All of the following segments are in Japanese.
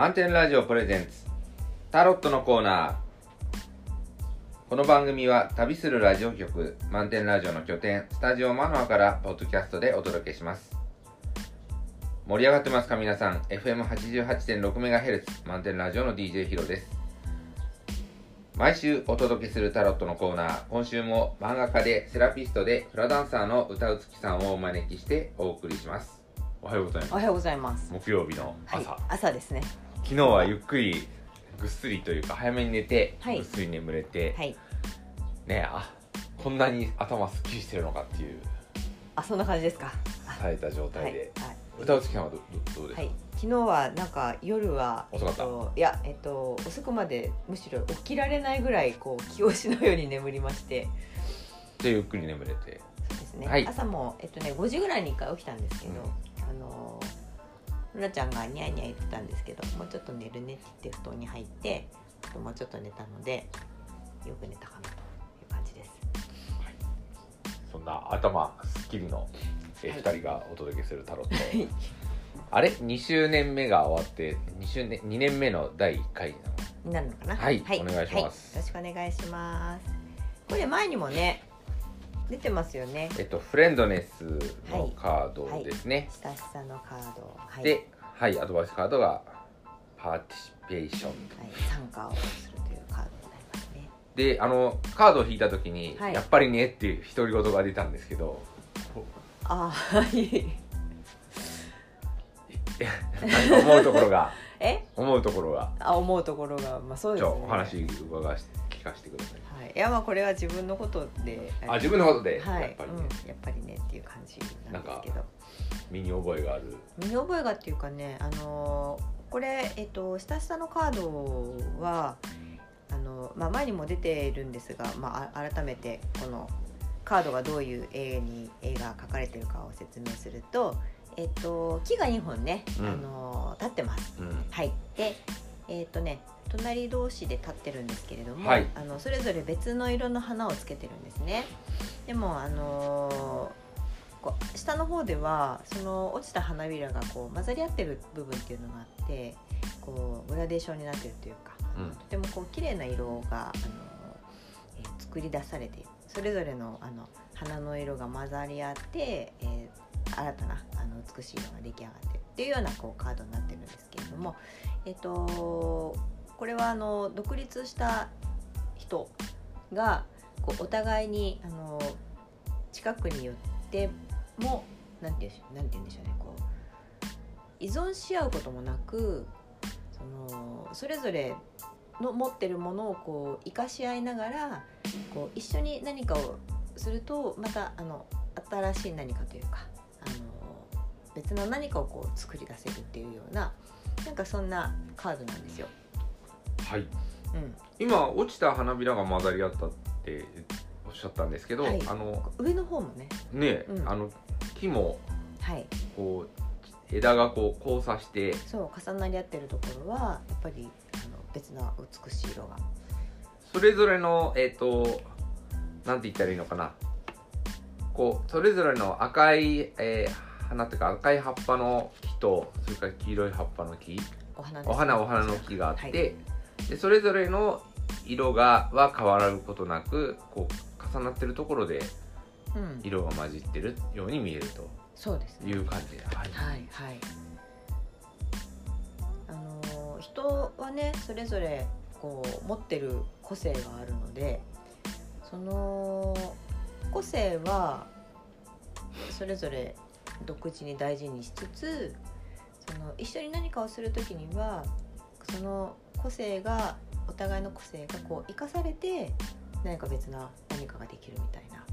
満点ラジオプレゼンツ。タロットのコーナー。この番組は旅するラジオ局満点ラジオの拠点スタジオマノアからポッドキャストでお届けします。盛り上がってますか皆さん。FM88.6MHz 満点ラジオの DJ ヒロです。毎週お届けするタロットのコーナー。今週も漫画家でセラピストでフラダンサーの歌うつきさんをお招きしてお送りします。おはようございます。おはようございます。木曜日のはい朝、、朝ですね。昨日はゆっくりぐっすりというか早めに寝て、はい。ぐっすり眠れて、はい。ねあこんなに頭すっきりしてるのかっていう。あ、そんな感じですか？された状はい。態で、はい。歌うつきさんはどどどうですか、はい、昨日はなんか夜は遅かった。えっと、いやえっと遅くまでむしろ起きられないぐらいこう気をしのように眠りまして。でゆっくり眠れて。そうですね、はい。朝もえっとね5時ぐらいに一回起きたんですけど、うん。あのルナちゃんがニャーニャー言ってたんですけどもうちょっと寝るねって言って布団に入ってもうちょっと寝たのでよく寝たかなという感じです。そんな頭すっきりのえはい2人がお届けするタロット、あれ？2周年目が終わって2周年2年目の第1回なの？になるのかな？はい。お願いします。はい。よろしくお願いします。これ前にもね出てますよね。えっとフレンドネスのカードですね、親しさのカード。はい、ではいアドバイスカードがパーティシペーション。はい、参加をするというカードになりますね。であのカードを引いた時に、はい。やっぱりねっていう独り言が出たんですけど。あーはい。思うところが。え？思うところが。あ思うところが。まあそうですね。お話伺わし聞かせてください。はい、いやまあこれは自分のことで。あ自分のことで、はい。やっぱりね、うん、やっぱりねっていう感じなんですけど。身に覚えがある？身に覚えがっていうかねあのーこれえっと親しさのカードはあの、まあ、前にも出ているんですが、まあ、あ改めてこのカードがどういう絵に絵が描かれてるかを説明すると、えっと、木が2本ね、うん。あの立ってます。うん。はい、でえっとね隣同士で立ってるんですけれども、はい。あのそれぞれ別の色の花をつけてるんですね。でもあのー下の方ではその落ちた花びらがこう混ざり合ってる部分っていうのがあってこうグラデーションになってるというかうん。とてもこう綺麗な色が、あのえー作り出されている。それぞれのあの花の色が混ざり合って、えー新たなあの美しい色が出来上がっているっていうようなこうカードになってるんですけれども、えっとこれはあの独立した人がこうお互いにあの近くに寄ってもなんていうんでしょうなんて言うんでしょうねこう依存し合うこともなくそのそれぞれの持ってるものをこう生かし合いながらこう一緒に何かをするとまたあの新しい何かというかあの別の何かをこう作り出せるっていうようななんかそんなカードなんですよ。はい。うん、今落ちた花びらが混ざり合ったっておっしゃったんですけど、はい。あの上の方もね、ね、うん。あの木もはい、こう枝がこう交差して。そう重なり合ってるところはやっぱりあの別な美しい色が。それぞれのえっ、となんて言ったらいいのかな。こうそれぞれの赤い、えー花っていうか赤い葉っぱの木とそれから黄色い葉っぱの木。お花ね。お花お花の木があって、はいでそれぞれの色がは変わることなくこう重なってるところでうん、色が混じってるように見えると。そうですね。いう感じで、はい。はいはい。あのー人はねそれぞれこう持ってる個性があるのでその個性はそれぞれ独自に大事にしつつその一緒に何かをする時にはその個性がお互いの個性がこう生かされて何か別な何かができるみたいな。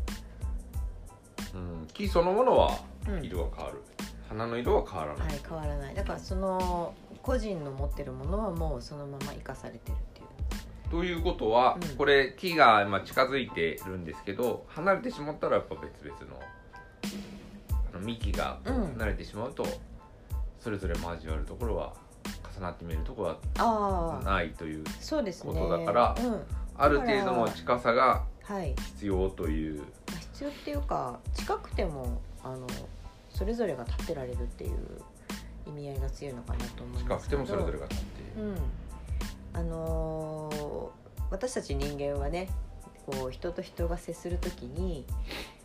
うん、木そのものはうん。色が変わる、花の色は変わらない、はい、変わらない。だからその個人の持ってるものはもうそのまま生かされてるっていう。ということは、うん。これ木が今近づいてるんですけど離れてしまったらやっぱ別々のあの幹が離れてしまうと、それぞれ交わるところは重なって見えるとこはあないというそうですね。ことだからうん、ある程度の近さがはい。必要という必要っていうか近くてもあのそれぞれが立ってられるっていう意味合いが強いのかなと思います近くてもそれぞれが立ってうん。あのー私たち人間はねこう人と人が接する時に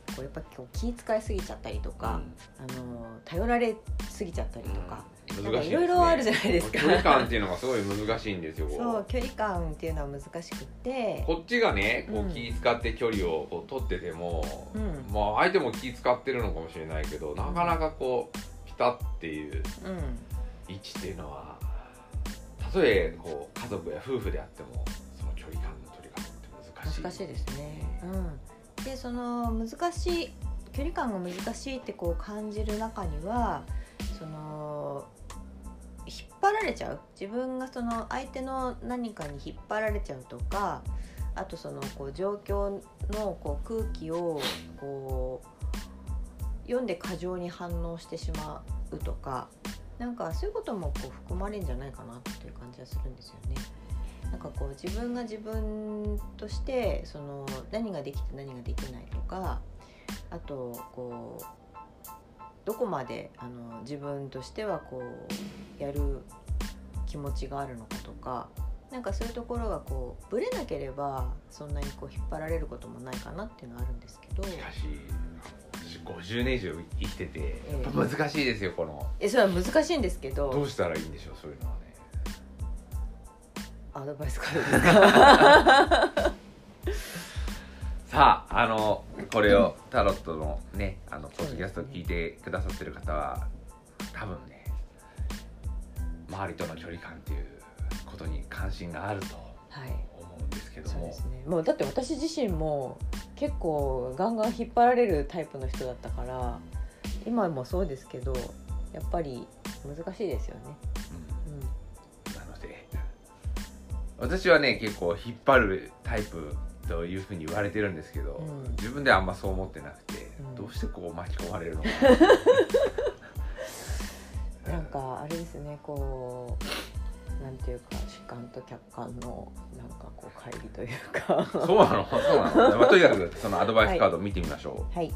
こうやっぱこう気遣いすぎちゃったりとか、あのー頼られすぎちゃったりとか、いろいろあるじゃないですか。距離感っていうのがすごい難しいんですよ。そう距離感っていうのは難しくって。こっちがねこう気使って距離をこう取ってても、うん。まあ相手も気使ってるのかもしれないけどなかなかこうピタッっていううん。位置っていうのはたとえこう家族や夫婦であってもその距離感の取り方って難しい。難しいですね。うん、でその難しい距離感が難しいってこう感じる中にはその引っ張られちゃう？自分がその相手の何かに引っ張られちゃうとかあとそのこう状況のこう空気をこう読んで過剰に反応してしまうとかなんかそういうこともこう含まれるんじゃないかなっていう感じはするんですよね。なんかこう自分が自分としてその何ができて何ができないとかあとこうどこまであの自分としてはこうやる気持ちがあるのかとかなんかそういうところがこうぶれなければそんなにこう引っ張られることもないかなっていうのはあるんですけど。しかし私50年以上生きててええ。やっぱ難しいですよこの。えそれは難しいんですけど。どうしたらいいんでしょうそういうのはね。アドバイスからですか？さああのこれをタロットのねあのポッドキャストを聞いてくださってる方は多分ね周りとの距離感っていうことに関心があるとはい。思うんですけども。そうですね。もうだって私自身も結構ガンガン引っ張られるタイプの人だったから今もそうですけどやっぱり難しいですよね。うん。うん。なので私はね結構引っ張るタイプというふうに言われてるんですけど、うん。自分ではあんまそう思ってなくて、うん。どうしてこう巻き込まれるのか。な なんかあれですねこうなんていうか主観と客観のなんかこう乖離というか。そうなの？そうなの、まあ、とにかくそのアドバイスカードを見てみましょはい。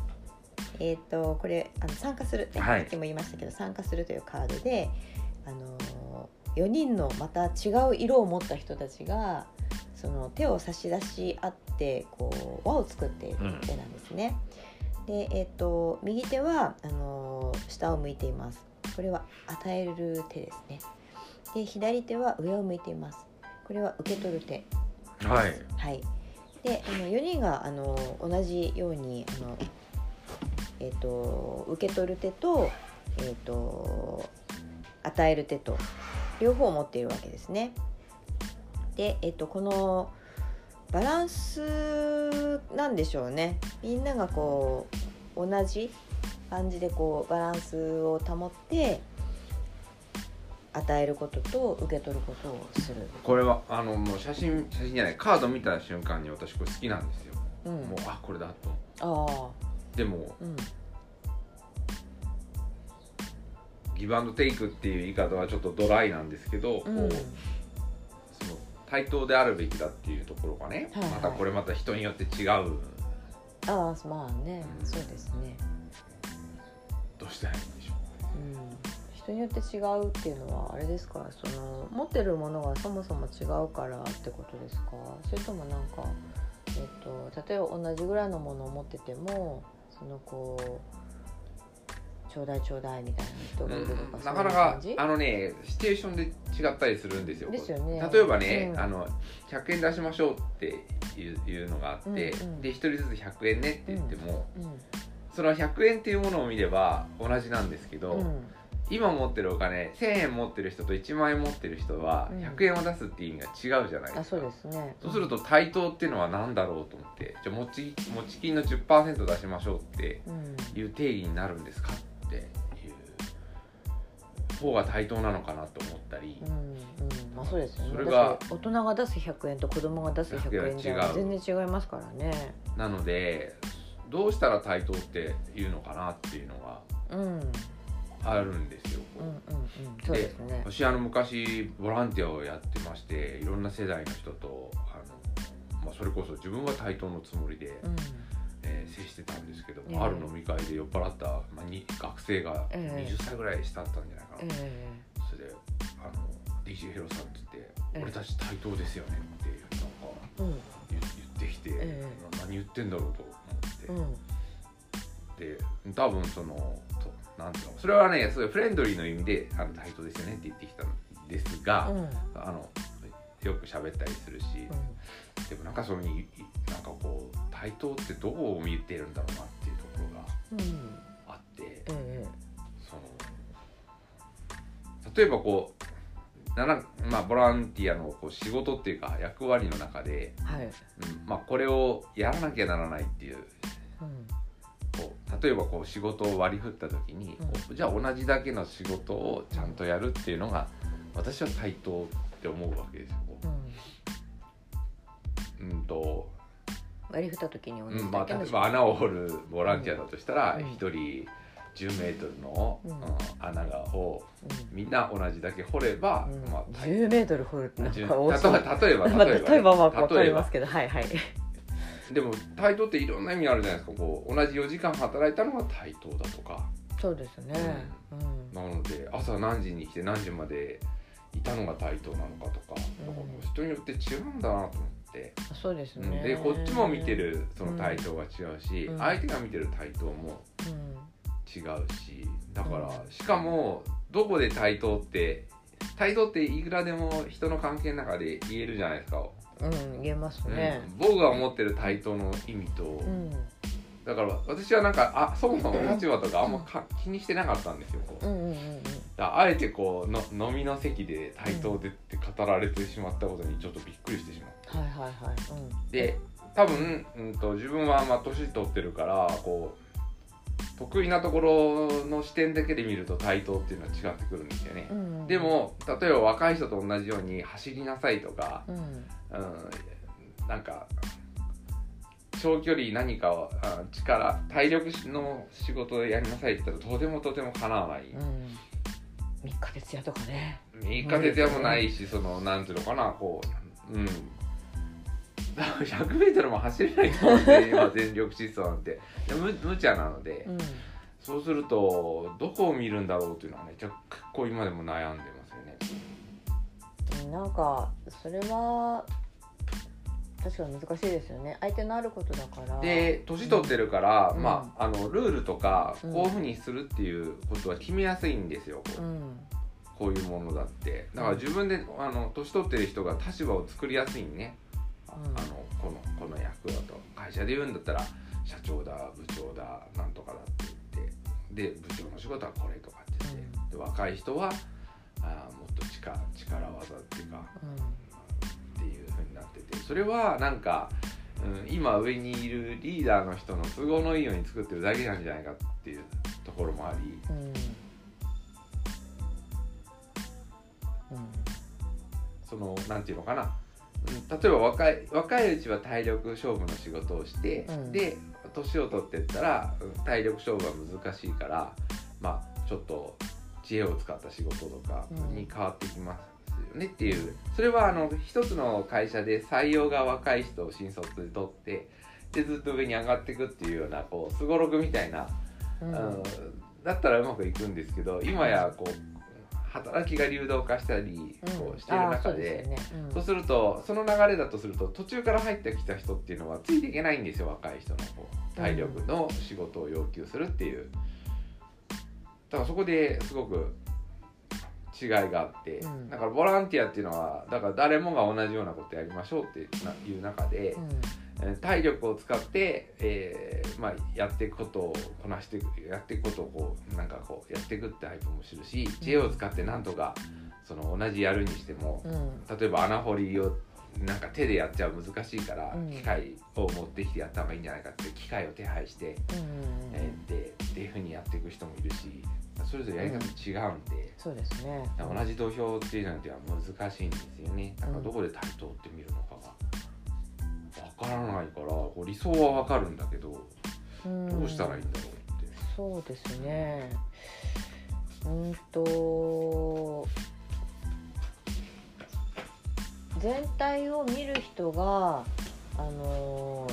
えっ、とこれあの参加する、ねはい。さっきも言いましたけど参加するというカードであの4人のまた違う色を持った人たちがその手を差し出し合ってこう輪を作っている手なんですね。で、えっと右手はあの下を向いています。これは与える手ですね。で左手は上を向いています。これは受け取る手。うはいはい。で、あの4人があの同じようにあのえっ、と受け取る手とえっ、と与える手と両方持っているわけですね。で、えっ、とこのバランスなんでしょうね。みんながこう同じ感じでこうバランスを保って与えることと受け取ることをする。これはあのもう写真写真じゃないカード見た瞬間に私これ好きなんですよ、うん。もうあこれだとああ。でもうん。ギブアンドテイクっていう言い方はちょっとドライなんですけど、うんこう対等であるべきだっていうところがね、はいはい。またこれまた人によって違うああまあね、うん。そうですね、どうしたらいいんでしょう。ん、人によって違うっていうのはあれですかその持ってるものがそもそも違うからってことですか？それともなんか、えっと例えば同じぐらいのものを持っててもそのこうちょうだいちょうだいみたいな人う、がいるとか、うかなかいう感じ？あのねシチュエーションで違ったりするんですよですよね。例えばね、うん。あの100円出しましょうっていういうのがあって、うんうん。で1人ずつ100円ねって言っても、うその100円っていうものを見れば同じなんですけど、ん、うん、今持ってるお金1000円持ってる人と1万円持ってる人はうん。100円を出すっていう意味が違うじゃないですか、あそうですね。そうすると対等っていうのは何だろうと思ってじゃあ持ち持ち金の10%出しましょうってうん。いう定義になるんですか？っていう方が対等なのかなと思ったりうんうんまあそうですよね。それが大人が出す100円と子供が出す100円じゃ違う。全然違いますからね。なのでどうしたら対等っていうのかなっていうのがうん。うんうんあるんですよ、うんそうですね。私あの昔ボランティアをやってましていろんな世代の人とあの、まあ、それこそ自分は対等のつもりで、うんえー接してたんですけども、ええある飲み会で酔っ払った、まあ、に学生がええ20歳ぐらい下だったんじゃないかな、えそれであの DJ ヒロさんって言ってええ俺たち対等ですよねってなんかうん。言言ってきて、何言ってんだろうと思って。うん。で多分そのとなんていうのそれはねそういうフレンドリーの意味であの対等ですよねって言ってきたんですが、うん。あのよく喋ったりするし、でもなんかそういうふうにいなんかこう対等ってどう見てるんだろうなっていうところがうんうんあってええその例えばこうならまあボランティアのこう仕事っていうか役割の中で、はい。うんまあ、これをやらなきゃならないっていううん。こう例えばこう仕事を割り振った時に、うん。じゃあ同じだけの仕事をちゃんとやるっていうのが私は対等って思うわけですよ。こうん。ううんと割り振った時に同じうんまあ、例えば穴を掘るボランティアだとしたらうん。一、人10メートルの、うん。うん穴がをうん。みんな同じだけ掘れば、うん。まあ、10メートル掘るってなんか多そう。例えば例えばまあ例えば,、例えばは分か例えば。りますけどはいはい。でも対等っていろんな意味あるじゃないですか。こう同じ4時間働いたのが対等だとか。そうですね。うん。なので朝何時に来て何時までいたのが対等なのかとか,、うん。人によって違うんだなと思って、そうですうん。ねでこっちも見てるその対等が違うし、うん。相手が見てる対等もうん。違うしだから、うん。しかもどこで対等って対等っていくらでも人の関係の中で言えるじゃないですか、うん言えますね。うん。僕が思ってる対等の意味と、うん。だから私はなんかあそもそも立場とかあんまか気にしてなかったんですよこう。うんうんうんうん。だあえてこうの飲みの席で対等でって語られてしまったことにちょっとびっくりしてしまうはいはいはい。うん。で多分、うん、と自分はまあ年取ってるからこう得意なところの視点だけで見ると対等っていうのは違ってくるんですよね、うん。うんでも例えば若い人と同じように走りなさいとか、うんうん、なんか長距離何かをあ力体力の仕事をやりなさいって言ったらとてもとてもかなわない、うん。三日徹夜とかね。3日徹夜もないしそのなんていうのかなこううん 100m も走れないと思うんで今全力疾走なんて。いや無無茶なので、うん。そうするとどこを見るんだろうっていうのはね結構今でも悩んでますよね。なんかそれは確かに難しいですよね。相手のあることだから。で年取ってるから、うん。まああのルールとかうん。こういうふうにするっていうことは決めやすいんですよ、こう。うん。こういうものだって。だから自分であの年取ってる人が立場を作りやすいね、あうん。あのこのこの役だと会社で言うんだったら社長だ部長だなんとかだって言ってで部長の仕事はこれとかって言って、で若い人はあもっと力力技っていうかっていう風になっててそれはなんか、うん、今上にいるリーダーの人の都合のいいように作ってるだけなんじゃないかっていうところもありうん。うん。そのなんていうのかな、うん、例えば若い若いうちは体力勝負の仕事をして、うん。で年を取ってったらうん体力勝負は難しいからまあちょっと知恵を使った仕事とかに変わってきますよねっていう。それはあの一つの会社で採用が若い人を新卒で取ってでずっと上に上がっていくっていうようなこうすごろくみたいな、うん。うんだったらうまくいくんですけど今やこう働きが流動化したりこうしてる中でそうするとその流れだとすると途中から入ってきた人っていうのはついていけないんですよ若い人のこう体力の仕事を要求するっていう。だからそこですごく違いがあって、うん。だからボランティアっていうのはだから誰もが同じようなことやりましょうっていう中で、うん。えー体力を使って、えーまあ、やっていくことをこなしていくやっていくことをこうなんかこうやっていくってタイプもするし知恵を使ってなんとかその同じやるにしてもうん。例えば穴掘りをなんか手でやっちゃう難しいから、うん。機械を持ってきてやった方がいいんじゃないかって機械を手配して、うん。えーでっていうふうにやっていく人もいるしそれぞれやり方違うんで、そうですね。同じ土俵っていうのでは難しいんですよね。だからどこで対等って見るのかが。わからないからこう理想はわかるんだけどうん。どうしたらいいんだろうって。そうですね。うんと全体を見る人があの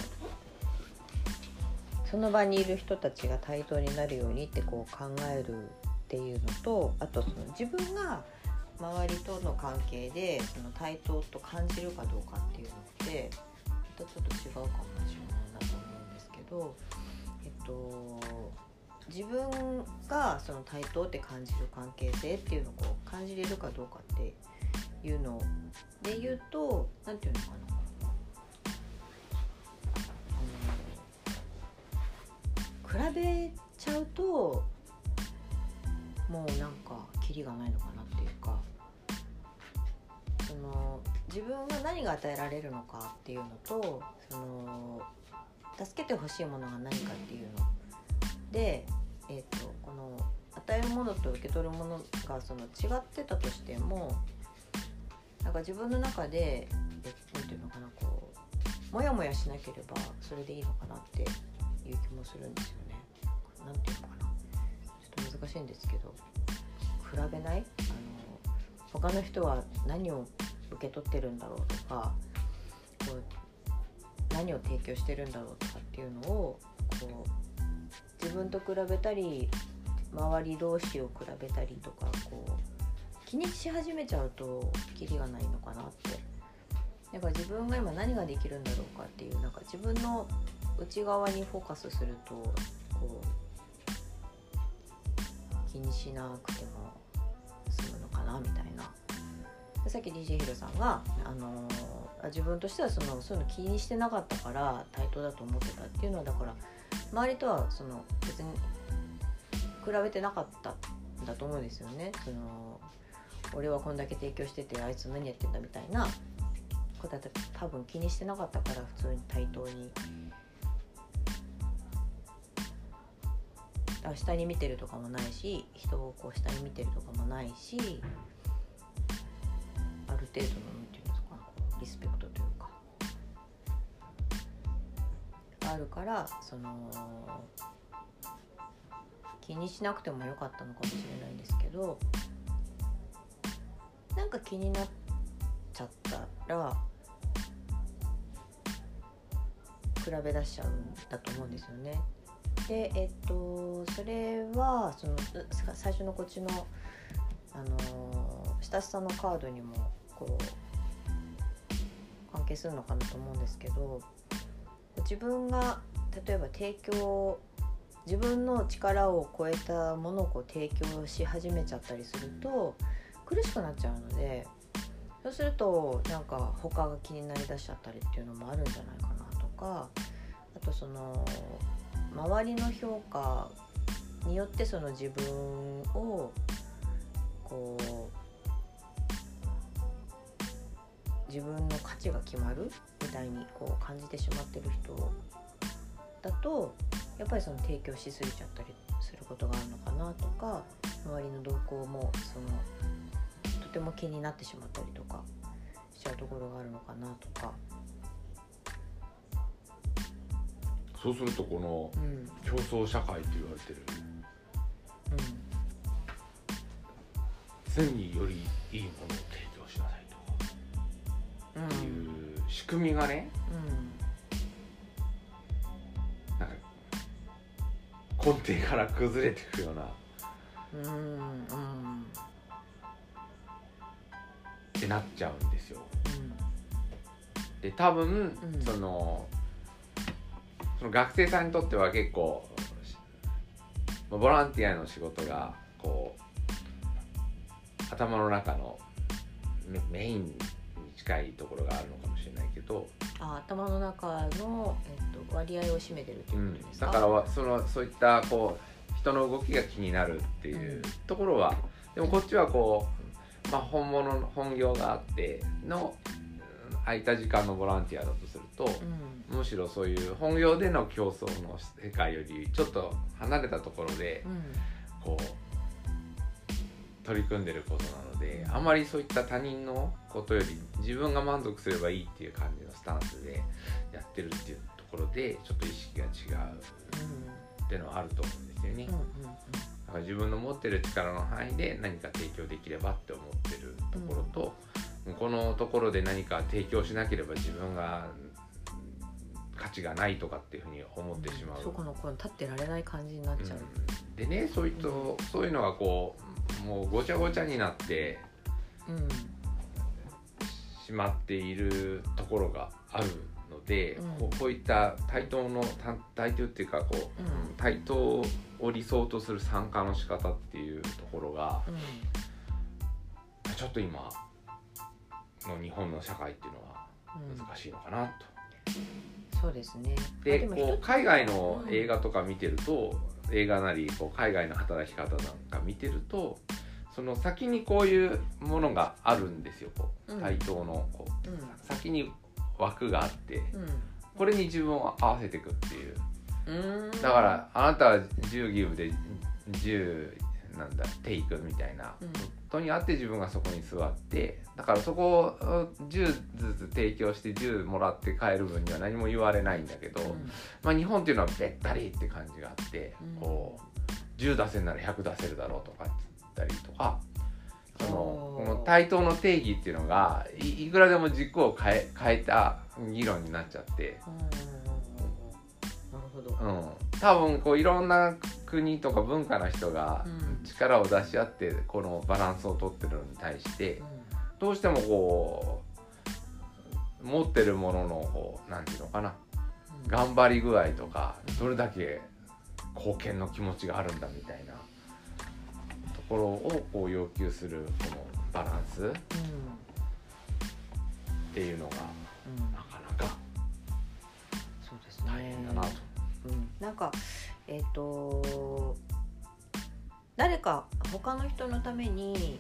その場にいる人たちが対等になるようにってこう考えるっていうのとあとその自分が周りとの関係でその対等と感じるかどうかっていうのってまたちょっと違うかもしれないなと思うんですけど、えっと、自分がその対等って感じる関係性っていうのをこう感じれるかどうかっていうので言うと何て言うのかな。比べちゃうともうなんかキリがないのかなっていうかその自分が何が与えられるのかっていうのとその助けてほしいものが何かっていうの。で、えーと、この与えるものと受け取るものがその違ってたとしてもなんか自分の中で何て言うのかなこうモヤモヤしなければそれでいいのかなっていう気もするんですよね。なんていうのかな。ちょっと難しいんですけど。比べない？あの他の人は何を受け取ってるんだろうとかこう何を提供してるんだろうとかっていうのをこう自分と比べたり周り同士を比べたりとかこう気にし始めちゃうとキリがないのかなって。だから自分が今何ができるんだろうかっていうなんか自分の内側にフォーカスするとこう気にしなくても済むのかなみたいなさっき DJ ヒロさんが、あのー、自分としてはそのそういうの気にしてなかったから対等だと思ってたっていうのはだから周りとはその別に比べてなかったんだと思うんですよね。その俺はこんだけ提供しててあいつ何やってんだみたいなことは多分気にしてなかったから普通に対等に下に見てるとかもないし人をこう下に見てるとかもないしある程度の何て言うんですかリスペクトというかあるからその気にしなくてもよかったのかもしれないんですけどなんか気になっちゃったら比べ出しちゃうんだと思うんですよね。でえっとそれはその最初のこっちのあの親しさのカードにもこう関係するのかなと思うんですけど自分が例えば提供自分の力を超えたものをこう提供し始めちゃったりすると苦しくなっちゃうのでそうするとなんか他が気になりだしちゃったりっていうのもあるんじゃないかなとかあとその周りの評価によってその自分をこう自分の価値が決まるみたいにこう感じてしまってる人だとやっぱりその提供しすぎちゃったりすることがあるのかなとか周りの動向もそのとても気になってしまったりとかしちゃうところがあるのかなとか。そうするとこの競争社会と言われてる、うん、常によりいいものを提供しなさいと、うん、いう仕組みがね、うん、なんか根底から崩れていくような、うん。うん、ってなっちゃうんですよ。で多分、そのその学生さんにとっては結構ボランティアの仕事がこう頭の中のメインに近いところがあるのかもしれないけどあ頭の中の、えっと、割合を占めてるっていうことですか、うん、だからそのそういったこう人の動きが気になるっていうところは、うん、でもこっちはこう、まあ、本物の本業があっての空いた時間のボランティアだとと、うん、むしろそういう本業での競争の世界よりちょっと離れたところで、うん、こう取り組んでることなのであまりそういった他人のことより自分が満足すればいいっていう感じのスタンスでやってるっていうところでちょっと意識が違うっていうのはあると思うんですよね。自分の持ってる力の範囲で何か提供できればって思ってるところと、このところで何か提供しなければ自分が価値がないとかっていうふうに思ってしまう、うん、そこのこ立ってられない感じになっちゃう、うん、でねそういった、そういうのがこうもうごちゃごちゃになってうん。しまっているところがあるので、うん。こうこういった対等のた対等っていうかこう、うん。対等を理想とする参加の仕方っていうところがうん。ちょっと今の日本の社会っていうのはうん難しいのかなと。そうですね。でこう海外の映画とか見てると、映画なりこう海外の働き方なんか見てるとその先にこういうものがあるんですよこううん。対等のこううん。先に枠があってうん。これに自分を合わせていくっていう。だからあなたは10ギブで10なんだテイクみたいなうんことにあって自分がそこに座ってだからそこを10ずつ提供して10もらって帰る分には何も言われないんだけど、うん。まあ、日本っていうのはべったりって感じがあって、うん。こう10出せんなら100出せるだろうとか言ったりとかそのこの対等の定義っていうのがいいくらでも軸を変え変えた議論になっちゃって。うん。なるほど。うん、多分こういろんな国とか文化の人がうん力を出し合ってこのバランスをとってるのに対してどうしてもこう持ってるもののこうなんていうのかなうん。頑張り具合とかどれだけ貢献の気持ちがあるんだみたいなところをこう要求するこのバランスっうんていうのがうん。なかなかそうですね。大変だなと。うん、なんかえっ、と誰か他の人のために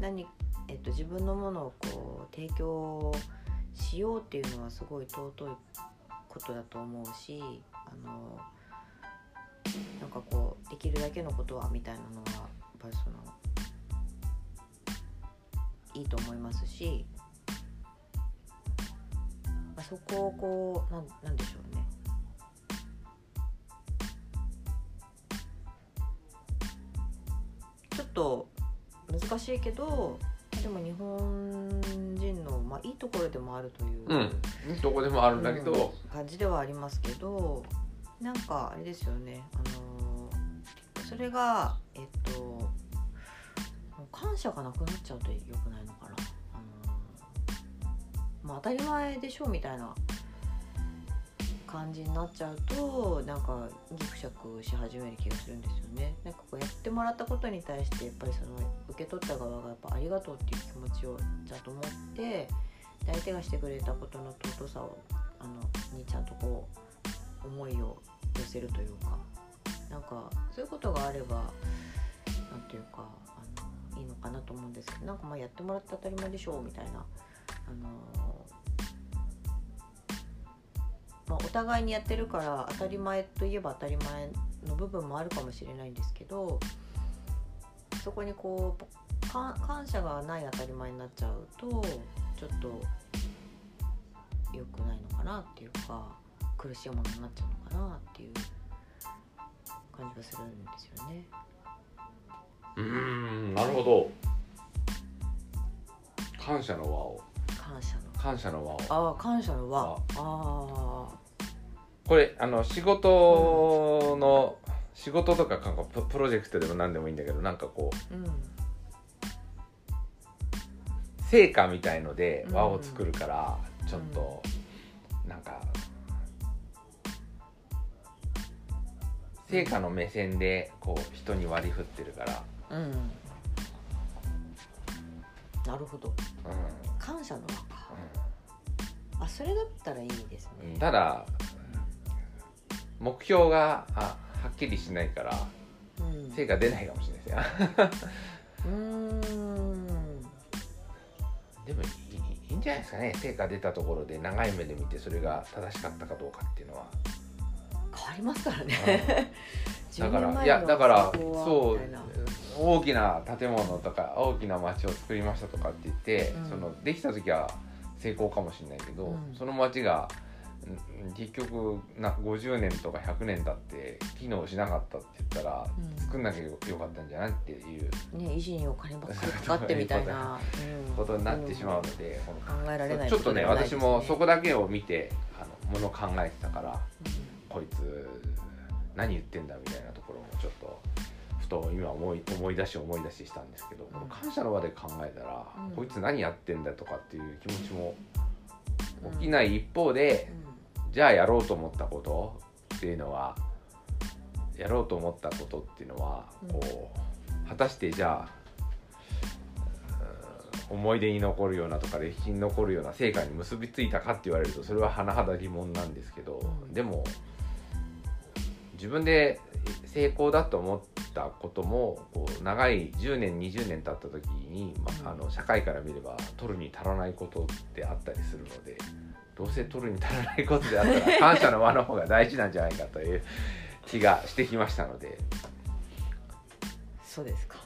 何、えっと自分のものをこう提供しようっていうのはすごい尊いことだと思うしあのなんかこうできるだけのことはみたいなのはやっぱりそのいいと思いますし、まあ、そこをこうなんなんでしょうね。ちょっと難しいけどでも日本人の、まあ、いいところでもあるという、うん、どこでもあるんだけど、うん感じではありますけどなんかあれですよね。あのーそれがえっと感謝がなくなっちゃうとよくないのかな、あのーまあ、当たり前でしょみたいな感じになっちゃうとなんかギクシャクし始める気がするんですよね。なんかこうやってもらったことに対してやっぱりその受け取った側がやっぱありがとうっていう気持ちをちゃんと持って相手がしてくれたことの尊さをあのにちゃんとこう思いを寄せるというか。なんかそういうことがあればなんていうかあのいいのかなと思うんですけどなんかまあやってもらって当たり前でしょうみたいなあのまあ、お互いにやってるから当たり前といえば当たり前の部分もあるかもしれないんですけどそこにこう感謝がない当たり前になっちゃうとちょっと良くないのかなっていうか苦しいものになっちゃうのかなっていう感じがするんですよね。うんなるほど感謝の輪を感謝の。感謝の輪を。ああ感謝の輪。ああこれあの仕事の、仕事とかなんかププロジェクトでも何でもいいんだけどなんかこううん成果みたいので輪を作るから、ちょっと、なんか成果の目線でこう人に割り振ってるから、うん。なるほど。う感謝の。輪かあそれだったらいいですね。ただ目標があはっきりしないからうん。成果出ないかもしれないですよ。うーん。でもいいいいんじゃないですかね。成果出たところで長い目で見てそれが正しかったかどうかっていうのは。変わりますからね。だか10年前のらいやだからそう大きな建物とか大きな町を作りましたとかって言って、うん。そのできた時は成功かもしれないけど、うん。その町がん結局な50年とか100年経って機能しなかったって言ったら、うん。作んなきゃよよかったんじゃないっていう。ね維持にお金ばっかりかかってみたいなうん。ことになってしまうので、この考えられないちょっとね私もそこだけを見てあのもの考えてたからうん。こいつ何言ってんだみたいなところもちょっとふと今思い思い出し思い出ししたんですけど、うん。感謝の輪で考えたら、うん。こいつ何やってんだとかっていう気持ちも起きない一方で、じゃあやろうと思ったことっていうのはやろうと思ったことっていうのはこう果たしてじゃあうん思い出に残るようなとか歴史に残るような成果に結びついたかって言われるとそれは甚だ疑問なんですけど、うん。でも自分で成功だと思ったこともこう長い10年20年経った時に、まあ、あの社会から見れば取るに足らないことってあったりするのでどうせ取るに足らないことであったら感謝の輪の方が大事なんじゃないかという気がしてきましたので。そうですか。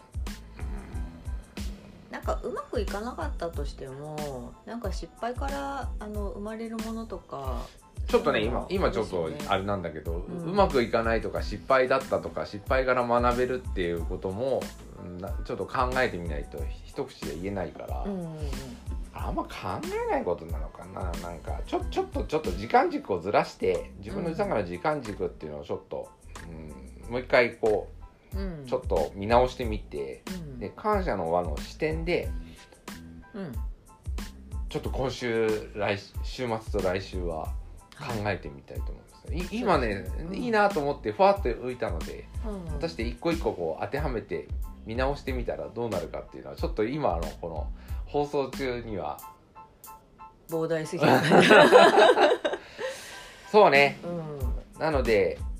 なんかうまくいかなかったとしてもなんか失敗からあの生まれるものとかちょっとね今今ちょっとあれなんだけど、ううんまくいかないとか失敗だったとか失敗から学べるっていうこともちょっと考えてみないと一口で言えないから、あんま考えないことなのかな。なんかちょちょっとちょっと時間軸をずらして自分の中の時間軸っていうのをちょっと、うん、もう一回こうん。うちょっと見直してみて、うん。で感謝の輪の視点でうん。ちょっと今週来週末と来週は考えてみたいと思います、い今ね、うん。いいなと思ってふわっと浮いたのでうん果たして一個一個こう当てはめて見直してみたらどうなるかっていうのはちょっと今のこの放送中には膨大すぎる。そうね。うん。なのでうん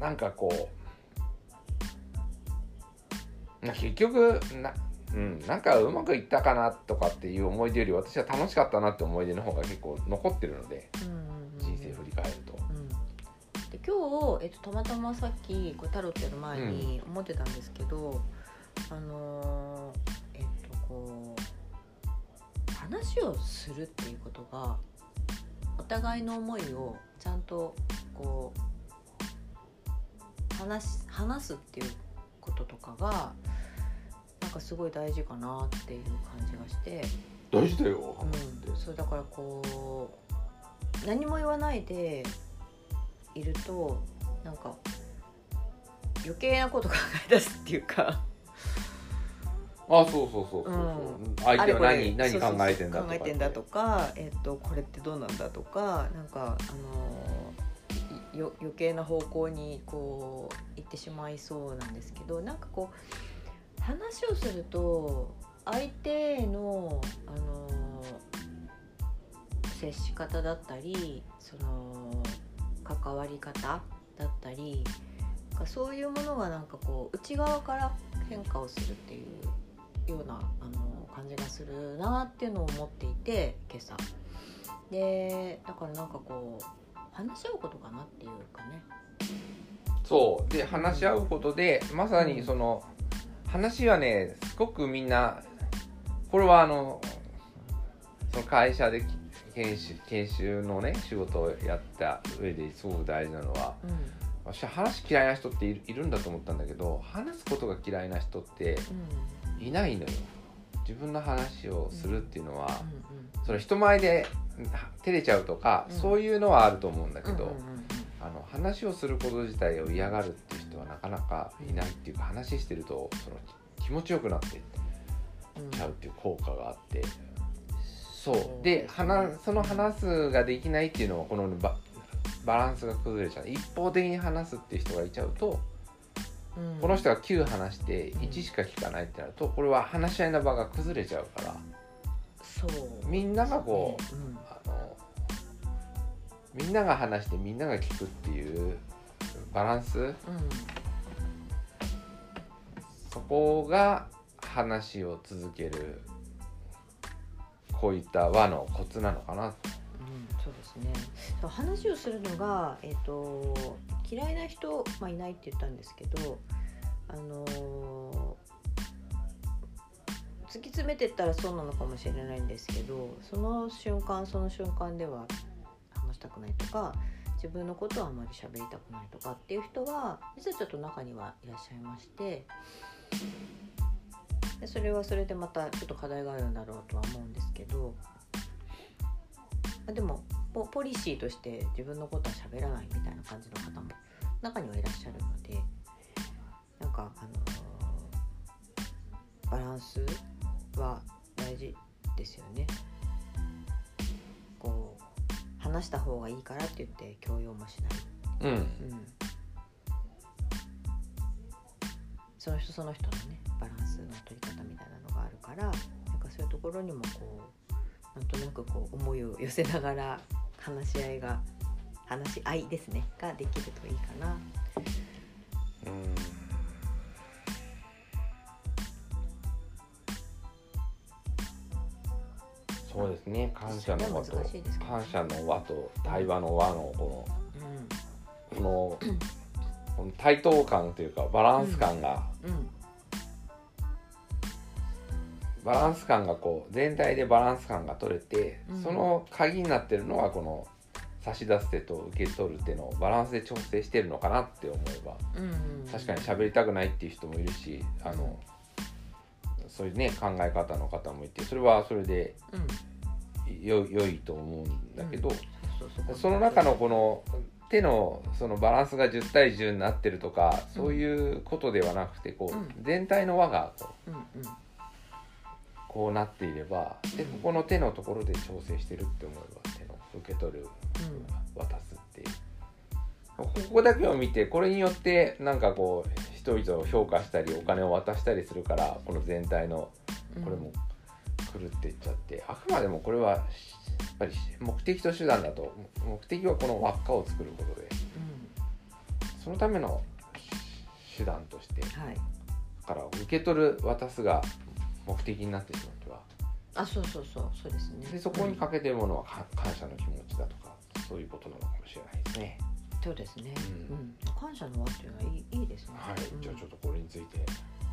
なんかこうな結局な,、うん、なんかうまくいったかなとかっていう思い出より私は楽しかったなって思い出の方が結構残ってるので人生振り返ると。うん。で今日、えっと、たまたまさっきこれタロットやる前に思ってたんですけど、あのーえっとこう話をするっていうことがお互いの思いをちゃんとこう話し話すっていうこととかがかすごい大事かなっていう感じがして。大事だよ、うん、そうだからこう何も言わないでいるとなんか余計なこと考え出すっていうか。あそうそうそうそうそう、うん。相手は何何考えてんだとか考えてんだとか、えっとこれってどうなんだとかなんかあのーよ余計な方向にこう行ってしまいそうなんですけどなんかこう話をすると相手のあの接し方だったりその関わり方だったりなんかそういうものがなんかこう内側から変化をするっていうようなあの感じがするなっていうのを思っていて今朝。でだからなんかこう話し合うことかなっていうかね。そう。で話し合うことでまさにその話はねすごくみんなこれはあのその会社で研修研修のね仕事をやった上ですごく大事なのはうん。私は話嫌いな人っているんだと思ったんだけど話すことが嫌いな人っていないのよ。自分の話をするっていうのは、それ人前で照れちゃうとか、うん。そういうのはあると思うんだけど、うんうんあの話をすること自体を嫌がるっていう人はなかなかいないっていうか話してるとその気持ちよくなってちゃうっていう効果があって。そう。そうで話その話すができないっていうのはこのババランスが崩れちゃう。一方的に話すっていう人がいちゃうとうん。この人が9話して1しか聞かないってなるとこれは話し合いの場が崩れちゃうから。そうみんながこううん。あのみんなが話してみんなが聞くっていうバランス？うんそこが話を続けるこういった輪のコツなのかな？うん、そうですね。話をするのが、えっと嫌いな人、まあ、いないって言ったんですけど、あのー突き詰めてったらそうなのかもしれないんですけどその瞬間その瞬間では話したくないとか自分のことはあまり喋りたくないとかっていう人は実はちょっと中にはいらっしゃいましてでそれはそれでまたちょっと課題があるんだろうとは思うんですけどでもポポリシーとして自分のことは喋らないみたいな感じの方も中にはいらっしゃるのでなんかあのーバランスは大事ですよね。こう話した方がいいからって言って強要もしない。うんうん、その人その人のねバランスの取り方みたいなのがあるからなんかそういうところにもこうなんとなくこう思いを寄せながら話し合いが話し合いですねができるといいかな。うんそうですね。感謝の輪と。感謝の輪と対話の輪のこうのこのこの対等感というかバランス感が、ん。うん。バランス感がこう全体でバランス感が取れて、うん。その鍵になってるのはこの差し出す手と受け取る手のバランスで調整してるのかなって思えばうん。うん。確かに喋りたくないっていう人もいるしあのそういうね考え方の方もいてそれはそれでうん。よ良いと思うんだけど、その中のこの手のそのバランスが10対10になってるとかそういうことではなくてこう全体の輪がこうこうなっていればでここの手のところで調整してるって思えば手の受け取る渡すっていうここだけを見てこれによってなんかこう人々を評価したりお金を渡したりするからこの全体のうん。これも狂っていっちゃってあくまでもこれはやっぱり目的と手段だと目的はこの輪っかを作ることでそのための手段としてうんはい。だから受け取る渡すが目的になってしまっては。あそうそうそうそうですね。でそこにかけてるものはか感謝の気持ちだとかそういうことなのかもしれないですね。そうですね、うん、感謝の輪っていうのはいいいいですねはい、じゃあちょっとこれについて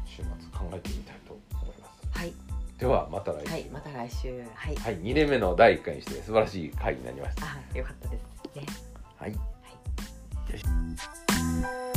週末考えてみたいと思います。はい。ではまた来週。はい、また来週。はい。はい、二年目の第1回にして素晴らしい回になりました。あ、よかったですね。はい。はい。